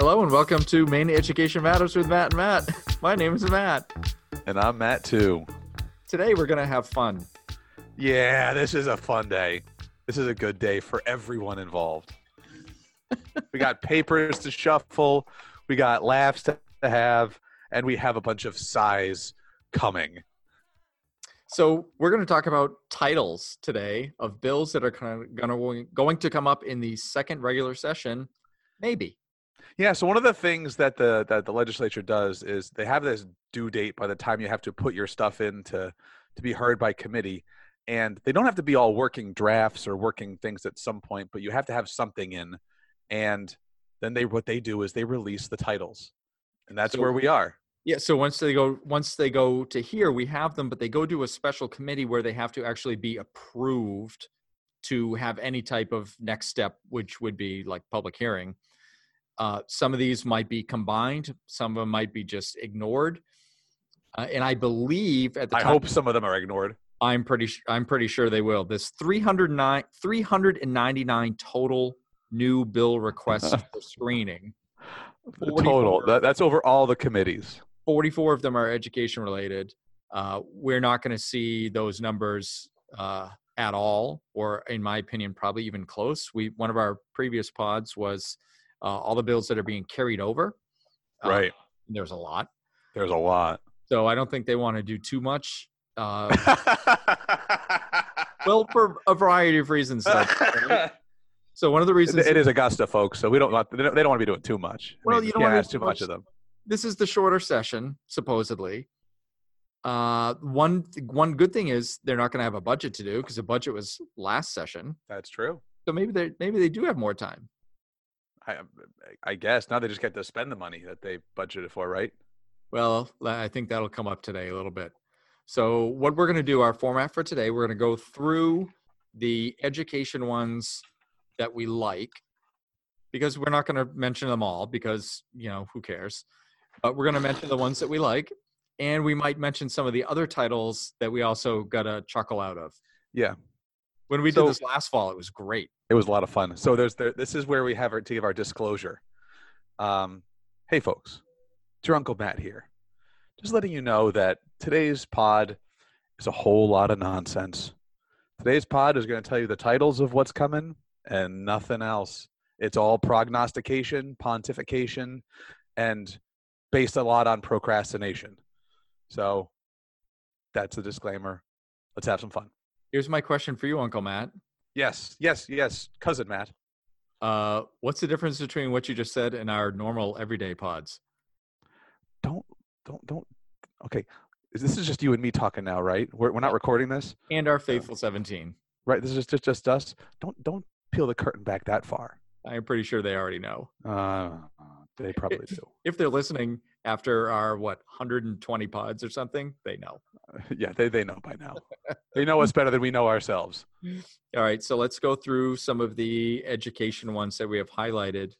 Hello and welcome to Maine Education Matters with Matt and Matt. My name is Matt. And I'm Matt too. Today we're going to have fun. Yeah, this is a fun day. This is a good day for everyone involved. we got papers to shuffle, we got laughs to have, and we have a bunch of sighs coming. So we're going to talk about titles today of bills that are kind of going to, going to come up in the second regular session, maybe. Yeah, so one of the things that the that the legislature does is they have this due date by the time you have to put your stuff in to to be heard by committee and they don't have to be all working drafts or working things at some point but you have to have something in and then they what they do is they release the titles and that's So- where we are Yeah, so once they go once they go to here, we have them, but they go to a special committee where they have to actually be approved to have any type of next step, which would be like public hearing. Uh, some of these might be combined, some of them might be just ignored. Uh, and I believe at the i time, hope some of them are ignored I'm pretty I'm pretty sure they will. This 309 399 total new bill requests for screening. total that, that's over all the committees 44 of them are education related. Uh, we're not going to see those numbers uh, at all, or in my opinion, probably even close. We one of our previous pods was uh, all the bills that are being carried over. Uh, right There's a lot, there's a lot so I don't think they want to do too much. Uh, well, for a variety of reasons. right? So one of the reasons it is augusta folks so we don't want they don't, they don't want to be doing too much I Well, mean, you can't what, ask too much of them this is the shorter session supposedly uh one one good thing is they're not going to have a budget to do because the budget was last session that's true so maybe they maybe they do have more time I, I guess now they just get to spend the money that they budgeted for, right? well i think that'll come up today a little bit. So what we're going to do our format for today we're going to go through the education ones that we like because we're not going to mention them all because you know who cares? But we're going to mention the ones that we like and we might mention some of the other titles that we also got a chuckle out of. Yeah, when we So- did this last fall it was great it was a lot of fun. So there's there, this is where we have our, to give our disclosure. Um, hey folks, it's your Uncle Matt here. Just letting you know that today's pod is a whole lot of nonsense. Today's pod is going to tell you the titles of what's coming and nothing else. It's all prognostication, pontification, and based a lot on procrastination. So that's the disclaimer. Let's have some fun. Here's my question for you uncle matt Yes, yes, yes, cousin Matt. uh, what's the difference between what you just said and our normal everyday pods Don't, don't, don't. Okay, this is just you and me talking now, right? We're we're not recording this, and our faithful 17 right? This is just just us. Don't don't peel the curtain back that far. i'm pretty sure they already know Uh, they probably do. if they're listening after our what 120 pods or something they know. Yeah, they they know by now. They know us better than we know ourselves. all right so let's go through some of the education ones that we have highlighted.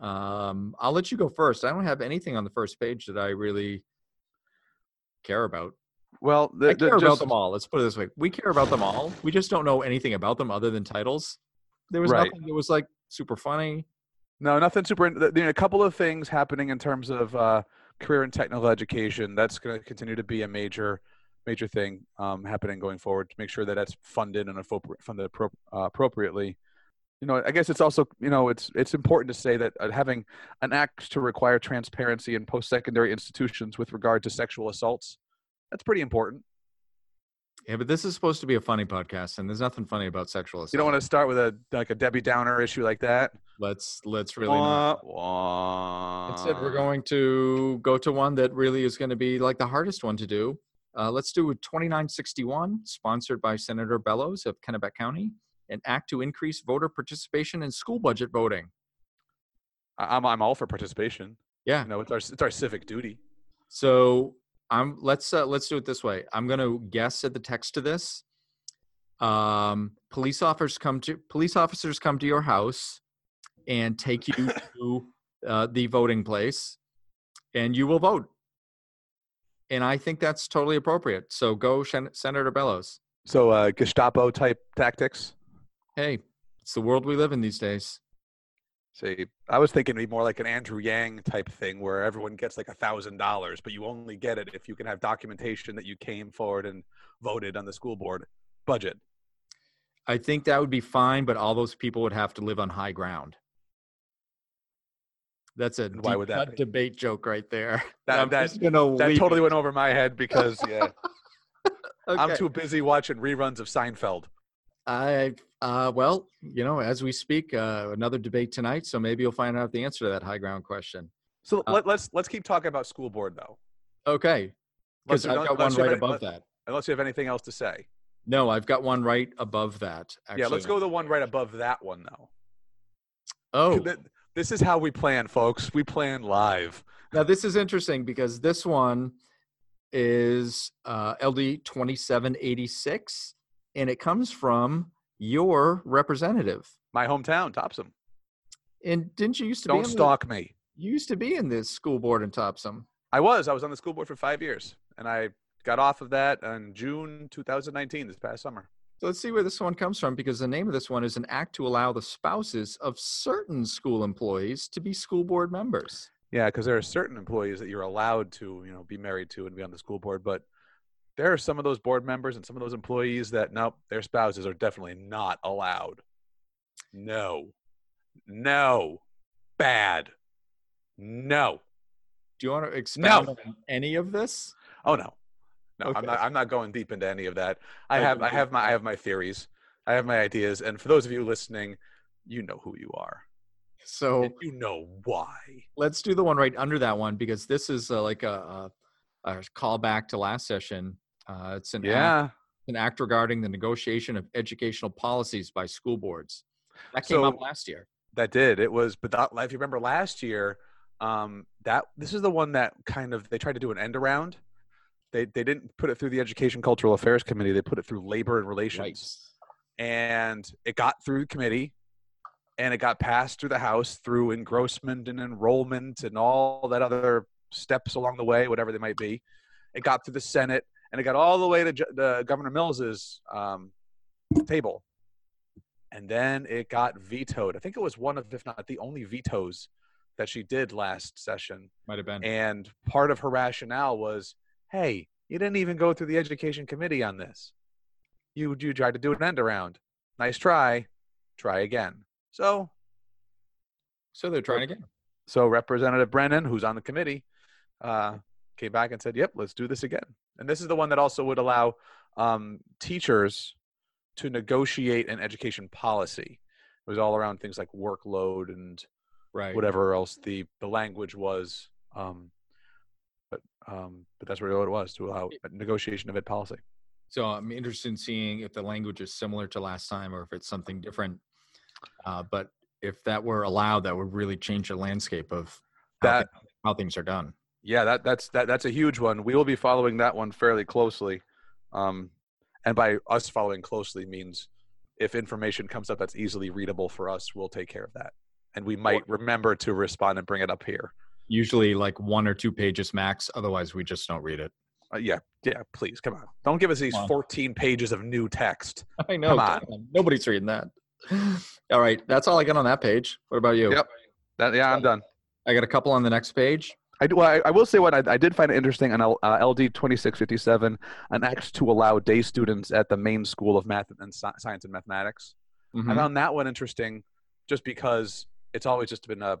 Um, i'll let you go first. I don't have anything on the first page that i really care about. Well, the, i the- care about them all. Let's put it this way. We care about them all. We just don't know anything about them other than titles. There was Right. nothing that was like super funny No, nothing super. There are a couple of things happening in terms of uh, career and technical education. That's going to continue to be a major, major thing um, happening going forward to make sure that that's funded and funded appro- uh, appropriately. You know, I guess it's also you know it's it's important to say that uh, having an act to require transparency in post-secondary institutions with regard to sexual assaults, that's pretty important. Yeah but this is supposed to be a funny podcast and there's nothing funny about sexual assault You don't want to start with a like a Debbie Downer issue like that. let's let's really not. Wah, wah. Instead, we're going to go to one that really is going to be like the hardest one to do. Uh, let's do 2961, sponsored by Senator Bellows of Kennebec County, an act to increase voter participation in school budget voting. I'm I'm all for participation. Yeah. You know, it's our it's our civic duty. So I'm let's uh, let's do it this way. I'm going to guess at the text to this. Um, police officers come to police officers come to your house and take you to uh, the voting place, and you will vote. And I think that's totally appropriate. So go, Shen- Senator Bellows. So uh, Gestapo type tactics. Hey, it's the world we live in these days. See, I was thinking it'd be more like an Andrew Yang type thing where everyone gets like a thousand dollars, but you only get it if you can have documentation that you came forward and voted on the school board budget. I think that would be fine, but all those people would have to live on high ground. That's a why would that debate joke right there. That- that- That totally it. went over my head because yeah, I'm too busy watching reruns of Seinfeld. I uh, well, you know, as we speak, uh, another debate tonight, so maybe you'll find out the answer to that high ground question. So Uh, let, let's let's keep talking about school board though. Okay, because I've got one right any- above that. Unless you have anything else to say. No, I've got one right above that. Actually. yeah, let's go to the one right above that one though. Oh, This is how we plan, folks. We plan live. now this is interesting because this one is uh, LD twenty seven eighty six, and it comes from your representative. My hometown, Topsham. And didn't you used to be Don't stalk me. You used to be in this school board in Topsham. I was. I was on the school board for five years, and I got off of that in June 2019, this past summer. So let's see where this one comes from because the name of this one is an act to allow the spouses of certain school employees to be school board members. Yeah, because there are certain employees that you're allowed to, you know, be married to and be on the school board, but there are some of those board members and some of those employees that nope, their spouses are definitely not allowed. No, no, bad, no. Do you want to expound No. on any of this? Oh no, no, Okay. I'm not. I'm not going deep into any of that. I Okay, have. I have my. I have my theories. I have my ideas, and for those of you listening, you know who you are. So and you know why. let's do the one right under that one because this is uh, like a, a, a callback to last session. Uh, it's an act, Yeah. an act regarding the negotiation of educational policies by school boards. That came up last year. That did. It was, but that, if you remember last year, um, that this is the one that kind of they tried to do an end around. They they didn't put it through the Education Cultural Affairs Committee. They put it through Labor and Relations, Right. and it got through the committee, and it got passed through the House through engrossment and enrollment and all that other steps along the way, whatever they might be. It got to the Senate, and it got all the way to the Governor Mills's um, table and then it got vetoed. I think it was one of, if not the only vetoes that she did last session. Might have been. And part of her rationale was, hey, you didn't even go through the education committee on this. You you tried to do an end around. Nice try. Try again. So so they're trying again. so Representative Brennan, who's on the committee, uh, came back and said, "Yep, let's do this again." And this is the one that also would allow um, teachers to negotiate an education policy. It was all around things like workload and Right. whatever else the the language was. Um, but um, but that's really what it was to allow a negotiation of ed policy. So I'm interested in seeing if the language is similar to last time or if it's something different. Uh, but if that were allowed, that would really change the landscape of how, That- thi- how things are done. Yeah, that that's that that's a huge one. We will be following that one fairly closely. Um, and by us following closely means if information comes up that's easily readable for us, we'll take care of that. And we might remember to respond and bring it up here. Usually like one or two pages max. Otherwise, we just don't read it. Uh, yeah, yeah, please come on. Don't give us these Come 14 pages of new text. I know. Come on. damn, Nobody's reading that. All right. That's all I got on that page. What about you? Yep. That, yeah, I'm done. I got a couple on the next page. I, do, well, I, I will say what I, I did find it interesting on L, uh, LD 2657, an act to allow day students at the Maine school of math and science and mathematics. I Mhm. found that one interesting just because it's always just been a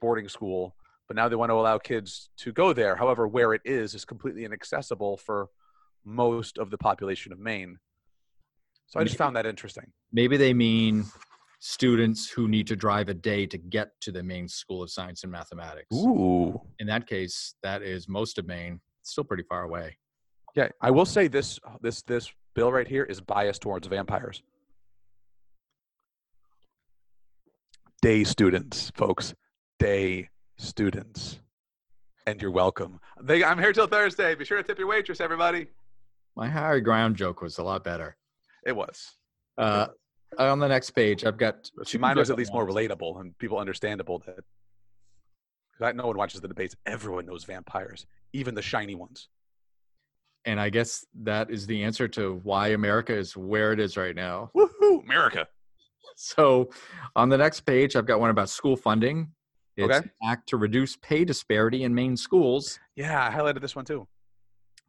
boarding school, but now they want to allow kids to go there. However, where it is is completely inaccessible for most of the population of Maine. So I just found that interesting. Maybe they mean students who need to drive a day to get to the Maine school of science and mathematics. Ooh. In that case, that is most of Maine. It's still pretty far away. Yeah, I will say this this this bill right here is biased towards vampires. Day students, folks. Day students. And you're welcome. They, I'm here till Thursday. Be sure to tip your waitress, everybody. My high ground joke was a lot better. It was. Uh, Uh, on the next page, I've got mine was at least more relatable and people understandable that because no one watches the debates. Everyone knows vampires, even the shiny ones. And I guess that is the answer to why America is where it is right now. Woohoo, America! So on the next page, I've got one about school funding. It's Okay. an act to reduce pay disparity in Maine schools, Yeah, I highlighted this one too.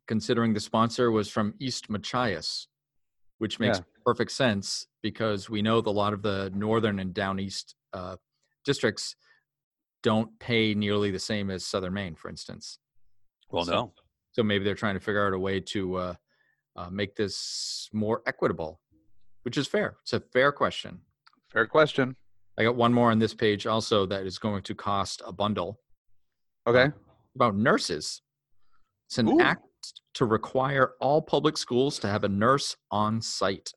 considering the sponsor was from East Machias, which makes Yeah. Perfect sense because we know that a lot of the northern and down east uh, districts don't pay nearly the same as southern Maine, for instance. Well, So- no. So maybe they're trying to figure out a way to uh, uh, make this more equitable, which is fair. It's a fair question. Fair question. I got one more on this page also that is going to cost a bundle Okay. about nurses. It's an Ooh. act to require all public schools to have a nurse on site.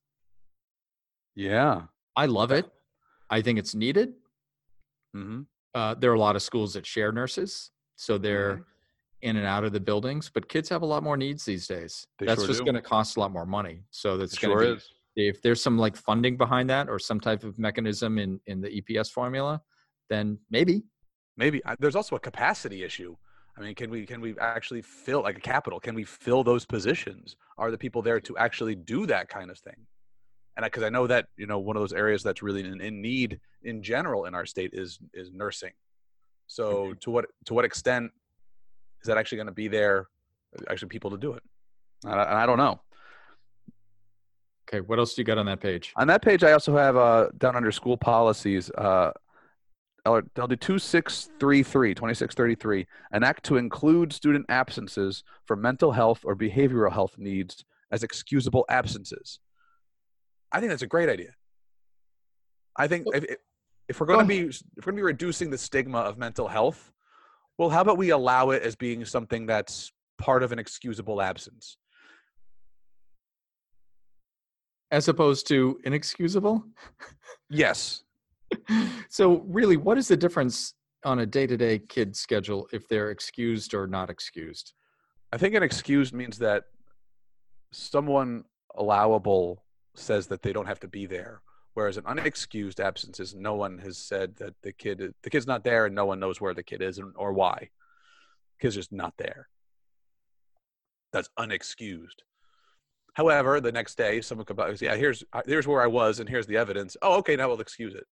Yeah. I love it. I think it's needed. Mm-hmm. Uh, there are a lot of schools that share nurses, so they're Mm-hmm. in and out of the buildings. But kids have a lot more needs these days. They that's sure just going to cost a lot more money. So that's going sure to be is. if there's some like funding behind that or some type of mechanism in in the EPS formula, then maybe Maybe there's also a capacity issue. I mean, can we can we actually fill like a capital? Can we fill those positions? Are the people there to actually do that kind of thing? And because I, know that you know one of those areas that's really in, in need in general in our state is is nursing. So to what to what extent is that actually going to be there? Actually, people to do it. And I, I don't know. okay. What else do you got on that page? On that page, I also have uh, down under school policies, uh, L- LD 2633, 2633, an act to include student absences for mental health or behavioral health needs as excusable absences. I think that's a great idea. I think if, if- we're going to be if we're going to be reducing the stigma of mental health, well, how about we allow it as being something that's part of an excusable absence? As opposed to inexcusable. Yes, so really, what is the difference on a day-to-day kid schedule if they're excused or not excused? I think an excuse means that someone allowable says that they don't have to be there, whereas an unexcused absence is no one has said that the kid the kid's not there and no one knows where the kid is and, or why. The kid's just not there. That's unexcused. However, the next day someone could say, "Yeah, here's here's where I was and here's the evidence." Oh, okay, now we'll excuse it.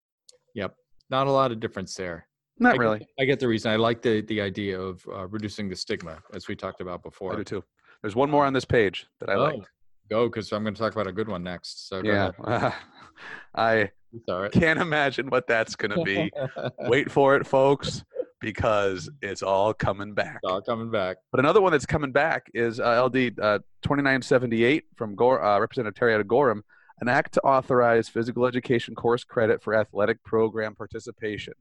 Yep, not a lot of difference there. Not I really. Get, I get the reason. I like the the idea of uh, reducing the stigma, as we talked about before. I do too. There's one more on this page that I Oh, like. Go, because I'm going to talk about a good one next. So go Yeah, ahead. I right. can't imagine what that's going to be. Wait for it, folks, because it's all coming back. It's all coming back. But another one that's coming back is uh, LD uh, 2978 from Gore, uh, Representative Terry Gorham, an act to authorize physical education course credit for athletic program participation.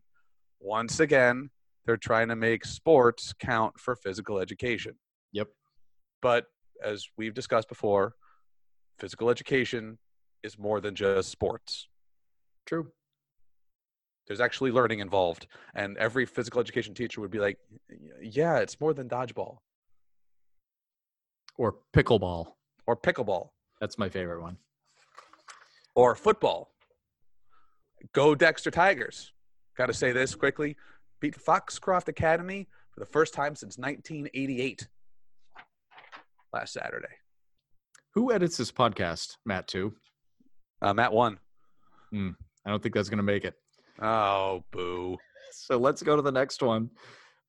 Once again, they're trying to make sports count for physical education. Yep. But as we've discussed before, physical education is more than just sports. True. there's actually learning involved and every physical education teacher would be like yeah it's more than dodgeball. Or pickleball. or pickleball. That's my favorite one. or football. Go dexter tigers. Got to say this quickly. Beat foxcroft academy for the first time since 1988 last saturday Who edits this podcast? Matt, too. uh, matt won I don't think that's going to make it. oh boo So let's go to the next one.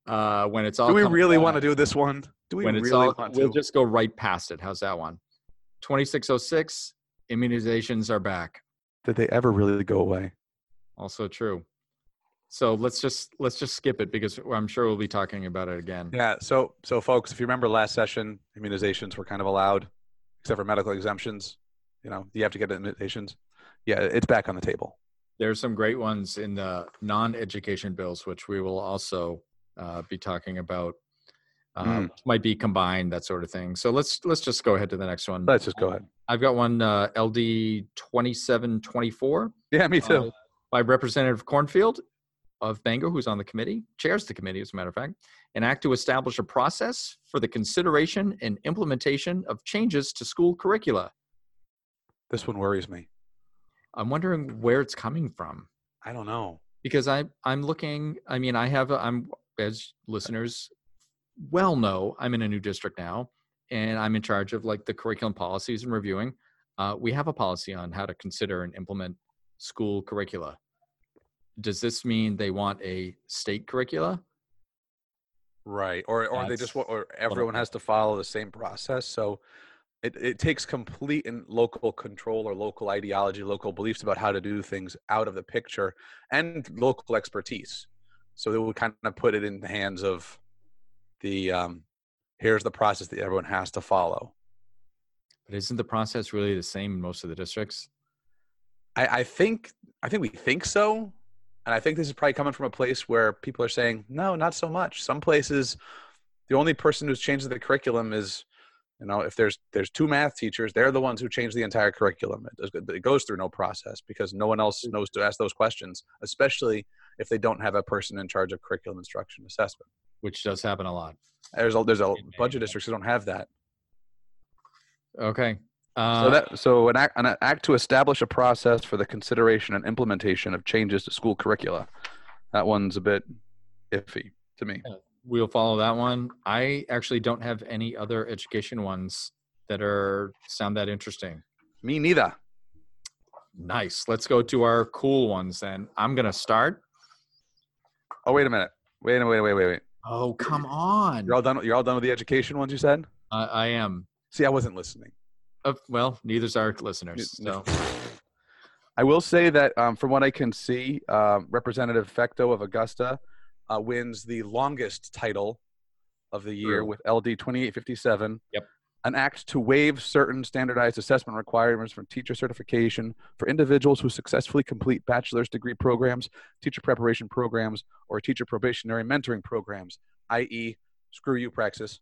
Uh, when it's all do we really want to do this one do we when it's really all, want we'll just go right past it. How's that one? 2606, immunizations are back. did they ever really go away Also true. So let's just let's just skip it because I'm sure we'll be talking about it again. Yeah. So, so folks, if you remember last session, immunizations were kind of allowed, except for medical exemptions. You know, you have to get immunizations. Yeah, it's back on the table. There's some great ones in the non-education bills, which we will also uh, be talking about. Uh, Mm. Might be combined, that sort of thing. So let's let's just go ahead to the next one. Let's just go ahead. I've got one uh, LD 2724 Yeah, me too. uh, by Representative Kornfield of Bangor, who's on the committee, chairs the committee, as a matter of fact, an act to establish a process for the consideration and implementation of changes to school curricula. this one worries me. I'm wondering where it's coming from I don't know. because I I'm looking. I mean, I have a, I'm as listeners well know I'm in a new district now, and I'm in charge of like the curriculum policies and reviewing. Uh, we have a policy on how to consider and implement school curricula. Does this mean they want a state curricula? Right. Or or they just want or everyone has to follow the same process. So it, it takes complete and local control or local ideology, local beliefs about how to do things out of the picture and local expertise. So they would kind of put it in the hands of the um here's the process that everyone has to follow. But isn't the process really the same in most of the districts? I, I think I think we think so. And I think this is probably coming from a place where people are saying, no, not so much. Some places the only person who's changed the curriculum is you know if there's there's two math teachers they're the ones who change the entire curriculum it, does, it goes through no process because no one else knows to ask those questions especially if they don't have a person in charge of curriculum instruction assessment Which does happen a lot. there's a there's a bunch of districts who don't have that Okay. Uh, so that so an act, an act to establish a process for the consideration and implementation of changes to school curricula that one's a bit iffy to me we'll follow that one. I actually don't have any other education ones that are sound that interesting. me neither Nice. Let's go to our cool ones then. I'm gonna start. oh wait a minute wait a wait wait wait wait Oh come on! you're all done you're all done with the education ones you said I, I am. see i wasn't listening Uh, well, neither's our listeners. So I will say that um, from what I can see, um, Representative Fecteau of Augusta uh, wins the longest title of the year True. with LD 2857. Yep. An act to waive certain standardized assessment requirements for teacher certification for individuals who successfully complete bachelor's degree programs, teacher preparation programs, or teacher probationary mentoring programs, i.e., screw you, Praxis.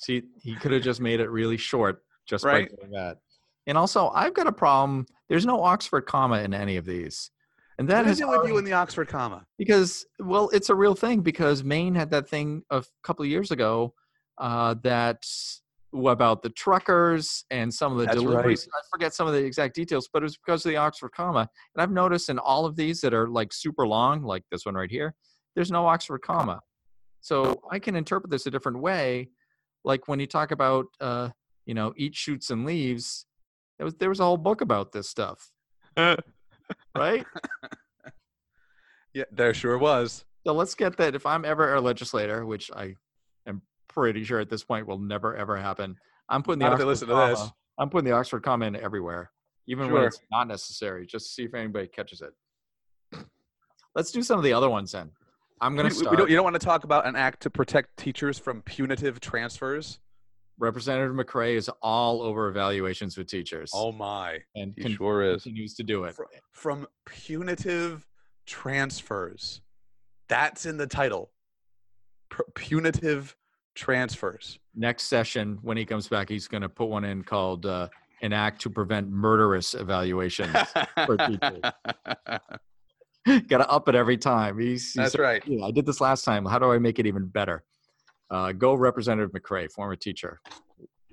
See, he could have just made it really short just Right. by doing that. And also, I've got a problem. There's no Oxford comma in any of these, and that What is it with you in the Oxford comma? because well it's a real thing because maine had that thing a couple of years ago uh, that about the truckers and some of the That's deliveries i forget some of the exact details but it was because of the oxford comma and i've noticed in all of these that are like super long like this one right here there's no oxford comma so i can interpret this a different way like when you talk about uh, you know eat shoots and leaves there was, there was a whole book about this stuff right Yeah, there sure was. So let's get that. If I'm ever a legislator, which I am pretty sure at this point will never ever happen, I'm putting the Not if they Oxford listen to comma, this. I'm putting the Oxford comma in everywhere, even when it's not necessary, just to see if anybody catches it. Let's do some of the other ones then. I'm gonna we- we start. don't, you don't want to talk about an act to protect teachers from punitive transfers? Representative McCrea is all over evaluations with teachers, Oh my, and he con- sure is. continues to do it. Fr- From punitive transfers. That's in the title. P- punitive transfers. Next session, when he comes back, he's going to put one in called uh, "An Act to Prevent Murderous Evaluations." For teachers. Got to up it every time. He's, he's That's right. "Yeah, I did this last time. How do I make it even better? Uh, go, Representative McCrea, former teacher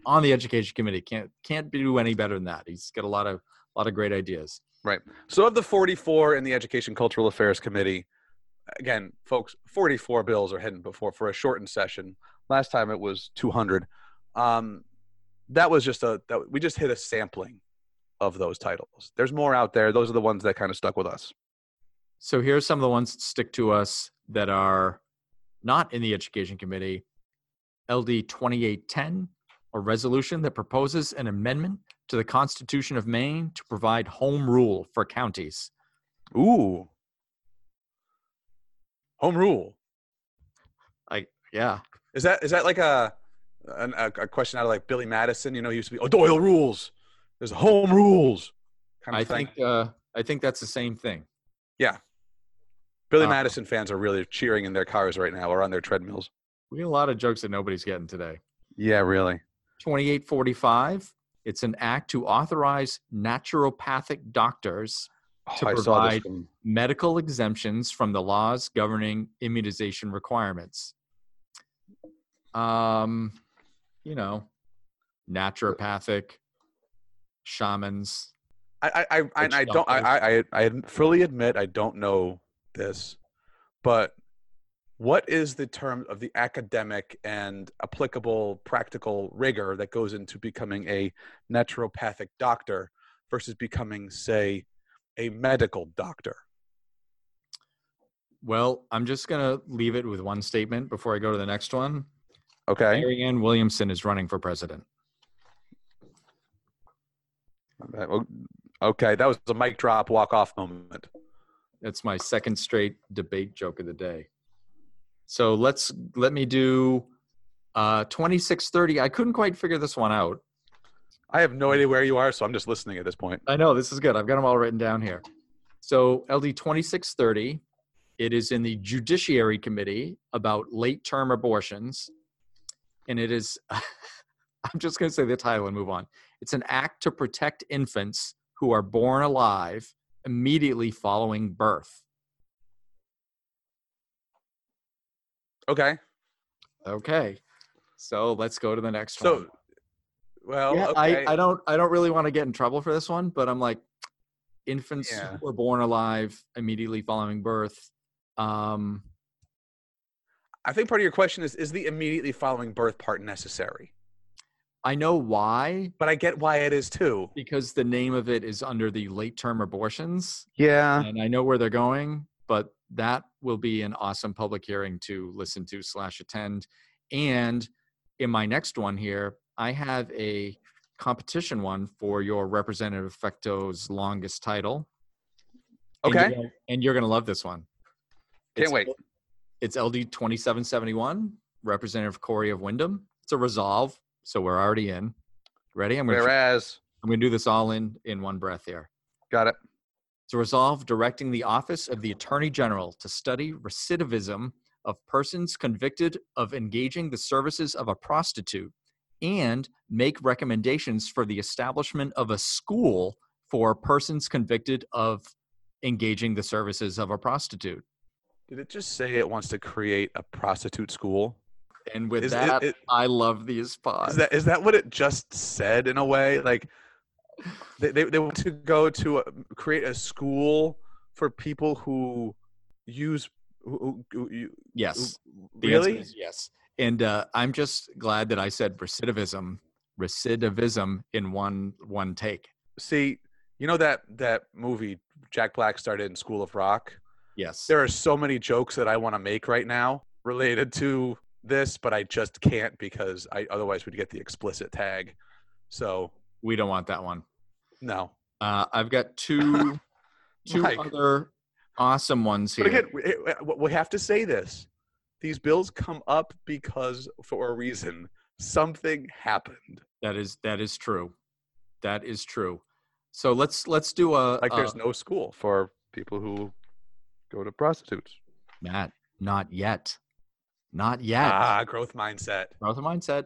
on the Education Committee. Can't can't do any better than that. He's got a lot of a lot of great ideas. Right. So, of the 44 in the Education Cultural Affairs Committee, again, folks, 44 bills are heading before for a shortened session. Last time it was 200. Um, that was just a that we just hit a sampling of those titles. There's more out there. Those are the ones that kind of stuck with us. So here's some of the ones that stick to us that are not in the Education Committee. LD 2810, a resolution that proposes an amendment to the Constitution of Maine to provide home rule for counties. Ooh, home rule. Like, yeah, Is that is that like a an, a, a question out of like Billy Madison? You know, he used to be oh Doyle rules. There's home rules. Kind of I thing. think uh, I think that's the same thing. Billy uh, Madison fans are really cheering in their cars right now or on their treadmills. We get a lot of jokes that nobody's getting today. Yeah, really. 2845, it's an act to authorize naturopathic doctors Oh, To provide- from medical exemptions from the laws governing immunization requirements. Um, you know, naturopathic shamans. I I I, I, I don't I, I I I fully admit I don't know this, but what is the term of the academic and applicable practical rigor that goes into becoming a naturopathic doctor versus becoming, say, a medical doctor? Well, I'm just going to leave it with one statement before I go to the next one. Okay. Marianne Williamson is running for president. Uh, Okay, that was a mic drop, walk off moment. It's my second straight debate joke of the day. So let's let me do uh 2630. I couldn't quite figure this one out. I have no idea where you are, so I'm just listening at this point. I know this is good. I've got them all written down here. So LD 2630, it is in the Judiciary Committee about late term abortions. And it is, I'm just going to say the title and move on. It's an act to protect infants who are born alive immediately following birth. Okay. Okay. So let's go to the next one. So, one. well, yeah, okay. I, I don't I don't really want to get in trouble for this one, but I'm like infants Yeah. were born alive immediately following birth. Um, I think part of your question is is the immediately following birth part necessary? I know why But I get why it is too. because the name of it is under the late term abortions, Yeah. and I know where they're going. But that will be an awesome public hearing to listen to slash attend. And in my next one here, I have a competition one for your Representative Fecteau's longest title. And you're Okay. and you're going to love this one. Can't It's- wait. It's LD 2771, Representative Corey of Windham. It's a resolve, so we're already in. Ready? I'm going to Whereas, I'm going to do this all in in one breath here. got it. To resolve directing the Office of the Attorney General to study recidivism of persons convicted of engaging the services of a prostitute and make recommendations for the establishment of a school for persons convicted of engaging the services of a prostitute. Did it just say it wants to create a prostitute school? And with Is that, it- I love these pods. Is that is that what it just said in a way? Like they they, they want to go to a, create a school for people who use who, who, who, yes. really yes. And uh, I'm just glad that I said recidivism, recidivism in one one take. see you know that that movie Jack Black started in School of Rock. Yes. There are so many jokes that I want to make right now related to this, but I just can't because I otherwise would get the explicit tag. So we don't want that one. no. Uh, I've got two two Mike. other awesome ones here. But again, we, we have to say this: these bills come up because, for a reason, something happened. that is that is true. That is true. So let's let's do a Like, there's a- no school for people who go to prostitutes. Matt. Not yet. Not yet. Ah, growth mindset. growth mindset.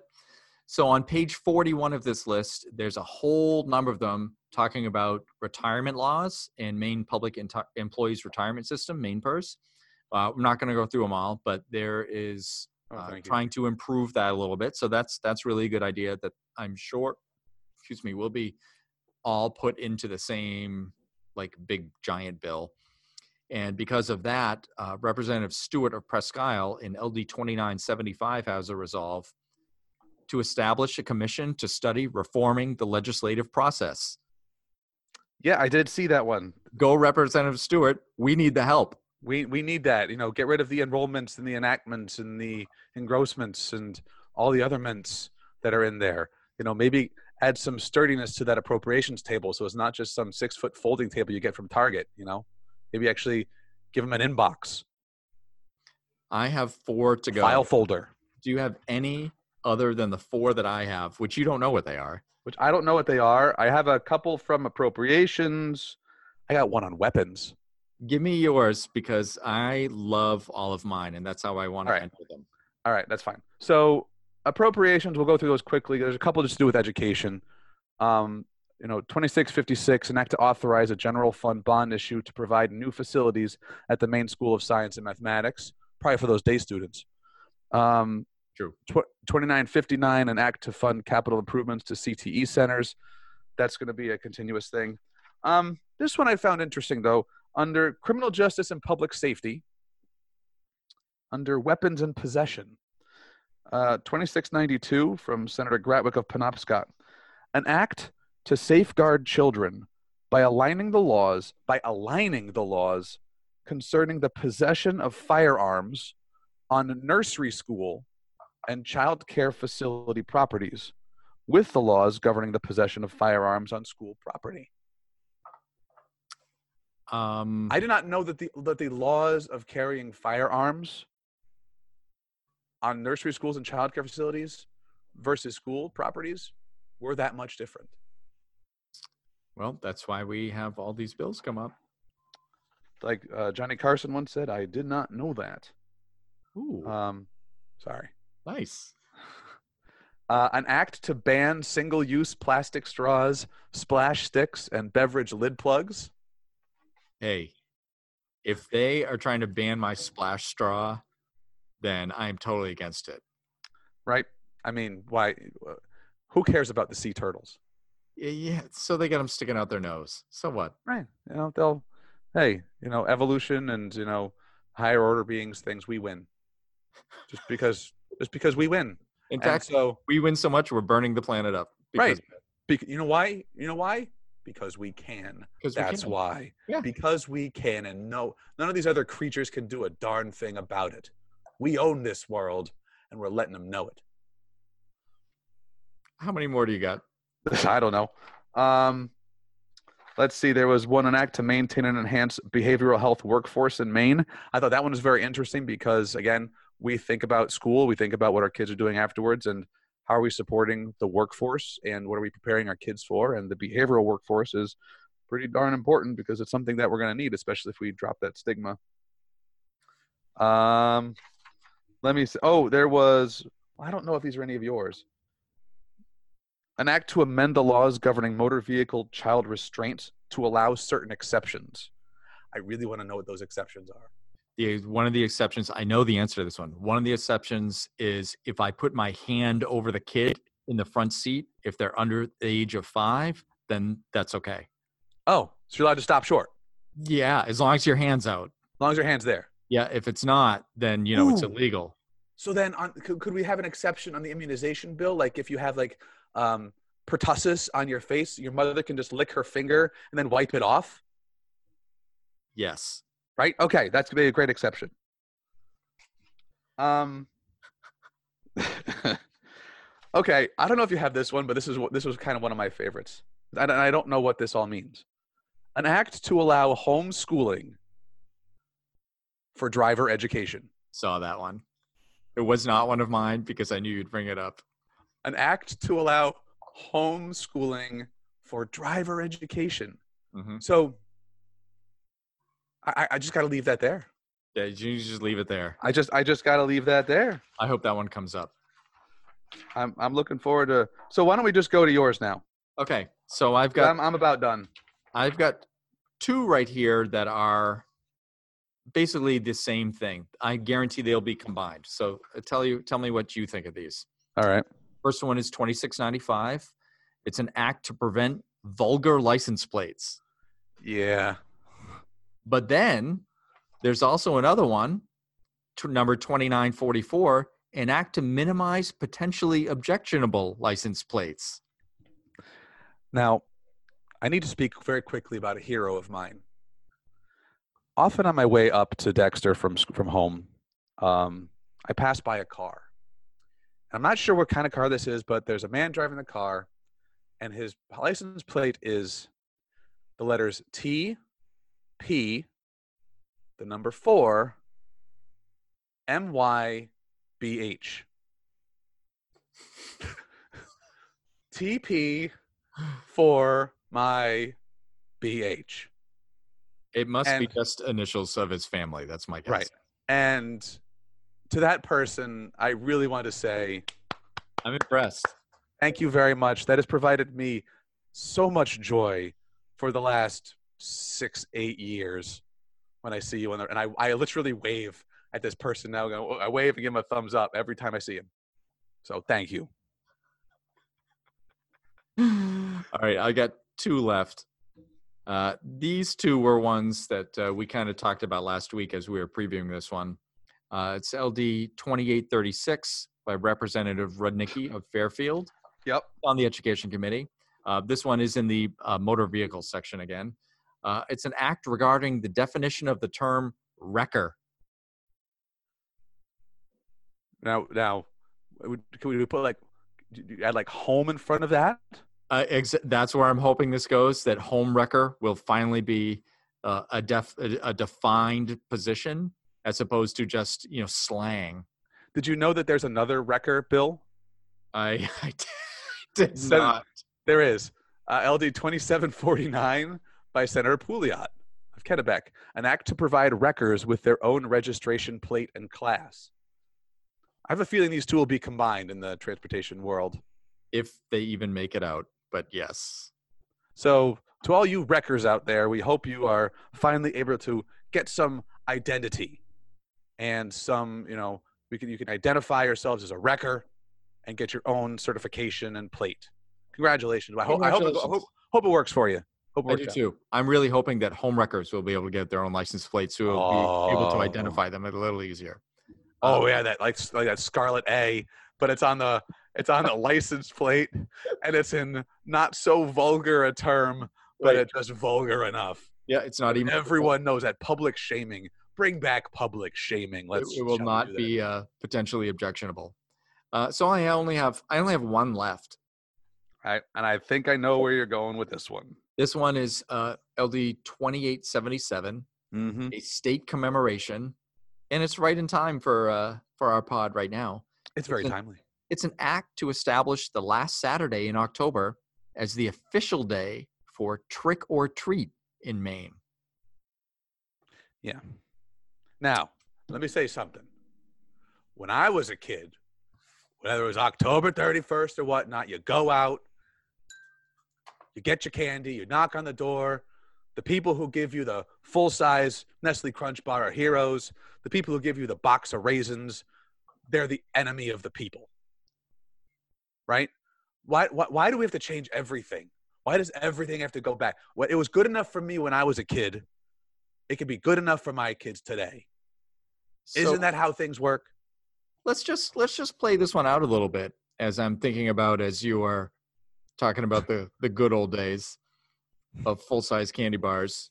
So on page 41 of this list, there's a whole number of them talking about retirement laws and Maine Public Enti- Employees Retirement System, Maine PERS. Uh, I'm not going to go through them all, but there is Oh, uh, you. trying to improve that a little bit. So that's that's really a good idea that I'm sure, excuse me, will be all put into the same like big giant bill. And because of that, uh, Representative Stewart of Presque Isle in LD 2975 has a resolve to establish a commission to study reforming the legislative process. Yeah, I did see that one. Go, Representative Stewart. We need the help. We we need that. You know, get rid of the enrollments and the enactments and the engrossments and all the other mints that are in there. You know, maybe add some sturdiness to that appropriations table, so it's not just some six foot folding table you get from Target. You know, maybe actually give them an inbox I have four to go. file folder, Do you have any other than the four that I have, which you don't know what they are? which I don't know what they are. I have a couple from appropriations. I got one on weapons. Give me yours because I love all of mine, and that's how I want to right. enter them. All right, that's fine. So appropriations, we'll go through those quickly. There's a couple just to do with education. Um, you know, 2656, an act to authorize a general fund bond issue to provide new facilities at the Maine School of Science and Mathematics, probably for those day students. Um, True. Tw- 2959, an act to fund capital improvements to CTE centers. That's going to be a continuous thing. Um, this one I found interesting, though. Under criminal justice and public safety, under weapons and possession, uh, 2692 from Senator Gratwick of Penobscot, an act to safeguard children by aligning the laws by aligning the laws concerning the possession of firearms on nursery school and child care facility properties with the laws governing the possession of firearms on school property. Um, I did not know that the that the laws of carrying firearms on nursery schools and child care facilities versus school properties were that much different. Well, that's why we have all these bills come up. Like uh, Johnny Carson once said, "I did not know that." Ooh, Um, sorry. nice. Uh, an act to ban single-use plastic straws, splash sticks, and beverage lid plugs. Hey, if they are trying to ban my splash straw, then I am totally against it. Right? I mean, why? uh, Who cares about the sea turtles? Yeah, so they get them sticking out their nose. So what? Right. You know, they'll. Hey, you know, evolution and you know, higher order beings, things we win. Just because, just because we win. In And fact, so we win so much we're burning the planet up. Right. Bec- you know why? You know why? Because we can. Because That's can. why. Yeah. Because we can, and no, none of these other creatures can do a darn thing about it. We own this world, and we're letting them know it. How many more do you got? I don't know. Um, let's see. There was one an act to maintain and enhance behavioral health workforce in Maine. I thought that one was very interesting because again, we think about school, we think about what our kids are doing afterwards, and how are we supporting the workforce, and what are we preparing our kids for? And the behavioral workforce is pretty darn important because it's something that we're going to need, especially if we drop that stigma. Um, let me. See. Oh, there was. I don't know if these are any of yours an act to amend the laws governing motor vehicle child restraint to allow certain exceptions. I really want to know what those exceptions are. The one of the exceptions, I know the answer to this one. One of the exceptions is if I put my hand over the kid in the front seat, if they're under the age of five, then that's okay. Oh, so you're allowed to stop short Yeah, as long as your hand's out. as long as your hand's there. Yeah, if it's not, then you know it's illegal. So then, on, could, could we have an exception on the immunization bill? Like if you have like um, pertussis on your face, your mother can just lick her finger and then wipe it off, Yes. right? Okay, that's gonna be a great exception. Um. okay, I don't know if you have this one, but this is what this was kind of one of my favorites. And I don't know what this all means. An act to allow homeschooling for driver education. Saw that one. It was not one of mine because I knew you'd bring it up. An act to allow homeschooling for driver education. hmm So I, I just got to leave that there. Yeah, you just leave it there. I just I just got to leave that there. I hope that one comes up. I'm I'm looking forward to. So why don't we just go to yours now? Okay, so I've got I'm I'm about done. I've got two right here that are basically the same thing. I guarantee they'll be combined. So uh, tell you tell me what you think of these. All right. First one is 2695. It's an act to prevent vulgar license plates. Yeah. But then there's also another one, number 2944, an act to minimize potentially objectionable license plates. Now, I need to speak very quickly about a hero of mine. Often on my way up to Dexter from from home, um, I pass by a car. I'm not sure what kind of car this is, but there's a man driving the car, and his license plate is the letters T, P, the number four, M Y B H. TP for my BH. It must be just initials of his family. That's my guess. Right. And to that person, I really want to say I'm impressed. thank you very much. That has provided me so much joy for the last six, eight years when I see you. On the, and I, I literally wave at this person now. I wave and give him a thumbs up every time I see him. So thank you. All right, I got two left. Uh, these two were ones that uh, we kind of talked about last week as we were previewing this one. Uh, it's LD 2836 by Representative Rudnicki of Fairfield Yep. on the Education Committee. Uh, this one is in the uh, motor vehicle section again. Uh, it's an act regarding the definition of the term wrecker. Now, now, can we put like add like home in front of that? Uh, ex- that's where I'm hoping this goes. That home wrecker will finally be uh, a def a, a defined position as opposed to just you know slang. Did you know that there's another wrecker bill? I, I did Sen- not. There is uh, LD 2749 by Senator Pouliot of Kennebec, an act to provide wreckers with their own registration plate and class. I have a feeling these two will be combined in the transportation world. If they even make it out, but yes. So, to all you wreckers out there, we hope you are finally able to get some identity and some, you know, we can you can identify yourselves as a wrecker and get your own certification and plate. Congratulations! I hope I hope, it, hope, hope it works for you. Hope it I do out. too. I'm really hoping that home wreckers will be able to get their own license plates, so we'll be able to Oh. identify them a little easier. Oh Um, yeah, that like like that Scarlet A, but it's on the it's on the license plate, and it's in not so vulgar a term, but Right. it's just vulgar enough. Yeah, it's not even Everyone knows that public shaming. Bring back public shaming. it, Let's. it will not be uh, potentially objectionable. Uh, so I only have I only have one left. Right, and I think I know where you're going with this one. This one is uh, LD 2877, Mm-hmm. a state commemoration, and it's right in time for uh, for our pod right now. It's very an- timely. It's an act to establish the last Saturday in October as the official day for trick or treat in Maine. Yeah. Now, let me say something. When I was a kid, whether it was October 31st or whatnot, you go out, you get your candy, you knock on the door. The people who give you the full size Nestle Crunch bar are heroes. The people who give you the box of raisins, they're the enemy of the people. Right? Why, why, why do we have to change everything? Why does everything have to go back? It was good enough for me when I was a kid, it could be good enough for my kids today. So Isn't that how things work? let's just let's just play this one out a little bit as I'm thinking about as you are talking about the the good old days of full size candy bars.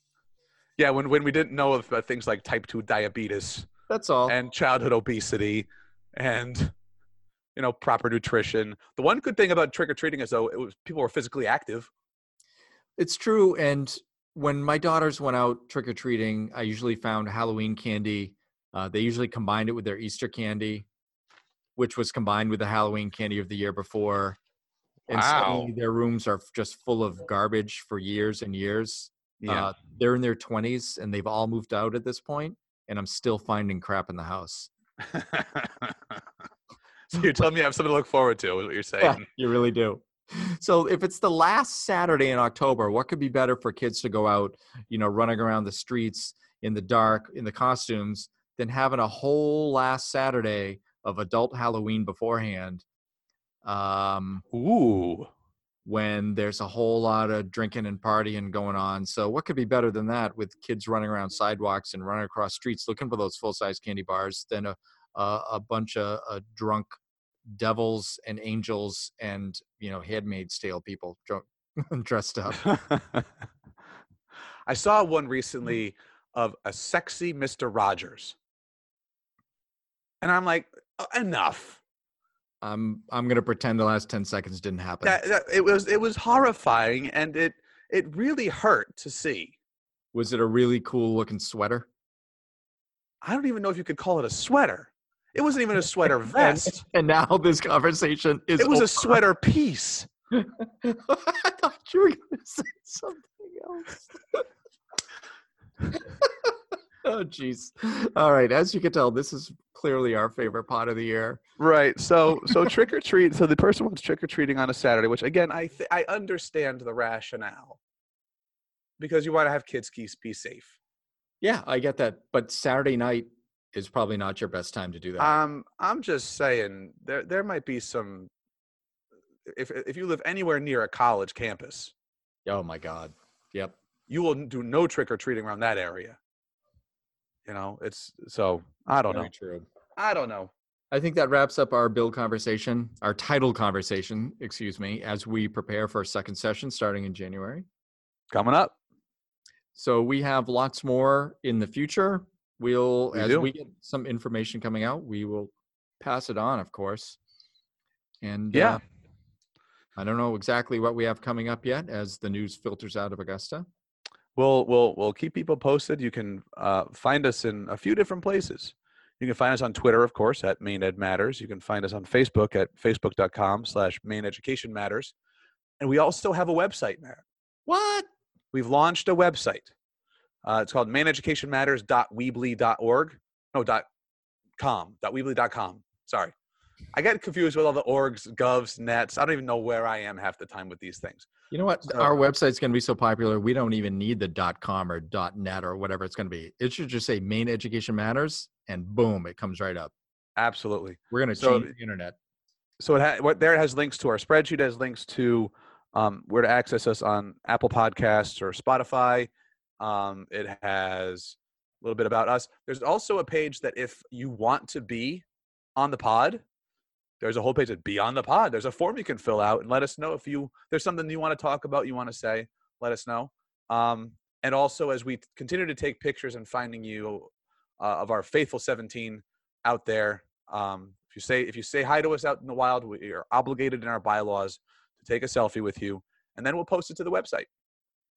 Yeah, when, when we didn't know of uh, things like type 2 diabetes That's all. and childhood obesity and you know proper nutrition. The one good thing about trick or treating is though it was people were physically active. It's true. And when my daughters went out trick or treating, I usually found Halloween candy. Uh, they usually combined it with their Easter candy, which was combined with the Halloween candy of the year before. And suddenly Wow. their rooms are just full of garbage for years and years. Yeah. Uh, they're in their 20s and they've all moved out at this point, and I'm still finding crap in the house. so you're telling me I have something to look forward to, is what you're saying. Yeah, you really do. So if it's the last Saturday in October, what could be better for kids to go out, you know, running around the streets in the dark in the costumes than having a whole last Saturday of adult Halloween beforehand? Um, Ooh. when there's a whole lot of drinking and partying going on. So what could be better than that with kids running around sidewalks and running across streets looking for those full-size candy bars than a a, a bunch of uh, drunk devils and angels and you know handmaid's tale people drunk, dressed up. I saw one recently of a sexy Mr. Rogers. And I'm like, "Uh, enough. I'm I'm gonna pretend the last ten seconds didn't happen. That, that, it was it was horrifying and it it really hurt to see. Was it a really cool looking sweater? I don't even know if you could call it a sweater. It wasn't even a sweater vest. And now this conversation is It was over. a sweater piece. I thought you were gonna say something else. oh jeez. All right, as you can tell, this is clearly our favorite pot of the year. Right. So so trick or treat. So the person wants trick or treating on a Saturday, which again I th- I understand the rationale because you want to have kids keys be safe. Yeah, I get that. But Saturday night is probably not your best time to do that. Um, I'm just saying there there might be some. If if you live anywhere near a college campus, oh my god. Yep. you will do no trick or treating around that area. You know, it's so I don't know. True. I don't know. I think that wraps up our bill conversation, our title conversation, excuse me, as we prepare for a second session starting in January. Coming up. So we have lots more in the future. We'll, We as do. we get some information coming out, we will pass it on, of course. And Yeah. uh, I don't know exactly what we have coming up yet as the news filters out of Augusta. We'll we'll we'll keep people posted. You can uh, find us in a few different places. You can find us on Twitter, of course, at Maine Ed Matters. You can find us on Facebook at facebook.com slash Maine Education Matters. And we also have a website, Matt. What? We've launched a website. Uh, it's called maineducationmatters.weebly.org. No, dot com. Dot weebly.com. Sorry. I get confused with all the orgs, govs, nets. I don't even know where I am half the time with these things. You know what? So- Our website's going to be so popular, we don't even need the .com or .net or whatever it's going to be. It should just say "Maine Education Matters," and boom, it comes right up. Absolutely. We're going to So- change the internet. so it ha- what there it has links to our spreadsheet has links to um, where to access us on apple podcasts or spotify um, it has a little bit about us there's also a page that if you want to be on the pod there's a whole page that be on the pod there's a form you can fill out and let us know if you there's something you want to talk about you want to say let us know um, and also as we continue to take pictures and finding you uh, of our faithful 17 out there um, if you say if you say hi to us out in the wild, we are obligated in our bylaws to take a selfie with you, and then we'll post it to the website.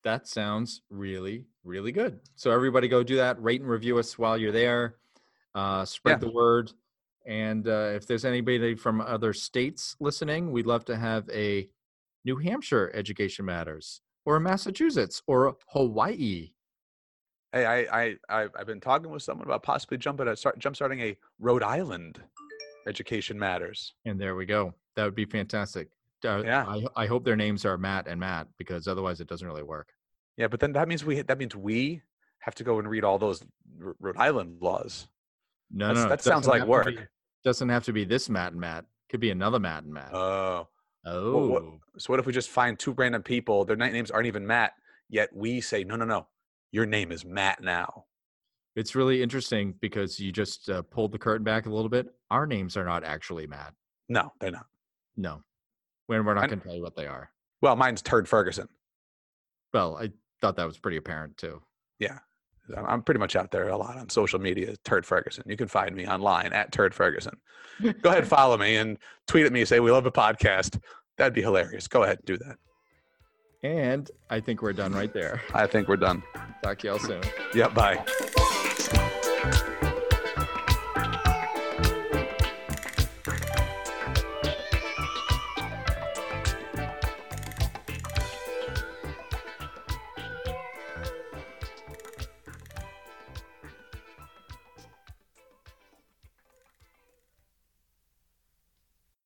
That sounds really, really good. So everybody go do that. Rate and review us while you're there. Uh, spread Yeah. the word. And uh, if there's anybody from other states listening, we'd love to have a New Hampshire Education Matters or a Massachusetts or a Hawaii. Hey, I I I- I've been talking with someone about possibly jumping at start jump starting a Rhode Island education matters. And there we go. That would be fantastic. Uh, Yeah. I, I hope their names are Matt and Matt because otherwise it doesn't really work. Yeah, but then that means we that means we have to go and read all those R- Rhode Island laws. No, That's- no, that sounds like work. be- doesn't have to be this Matt and Matt. Could be another Matt and Matt. Oh, oh, what- so what if we just find two random people? Their na- names aren't even Matt, yet we say no, no, no. Your name is Matt now. It's really interesting because you just uh, pulled the curtain back a little bit. Our names are not actually Matt. No, they're not. No, when we're not going to tell you what they are. Well, mine's Turd Ferguson. Well, I thought that was pretty apparent too. I'm- I'm pretty much out there a lot on social media. Turd Ferguson. You can find me online at Turd Ferguson. Go ahead, follow me and tweet at me. Say we love a podcast. That'd be hilarious. Go ahead, and do that. And I think we're done right there. I think we're done. Talk to y'all soon. Yeah. Bye.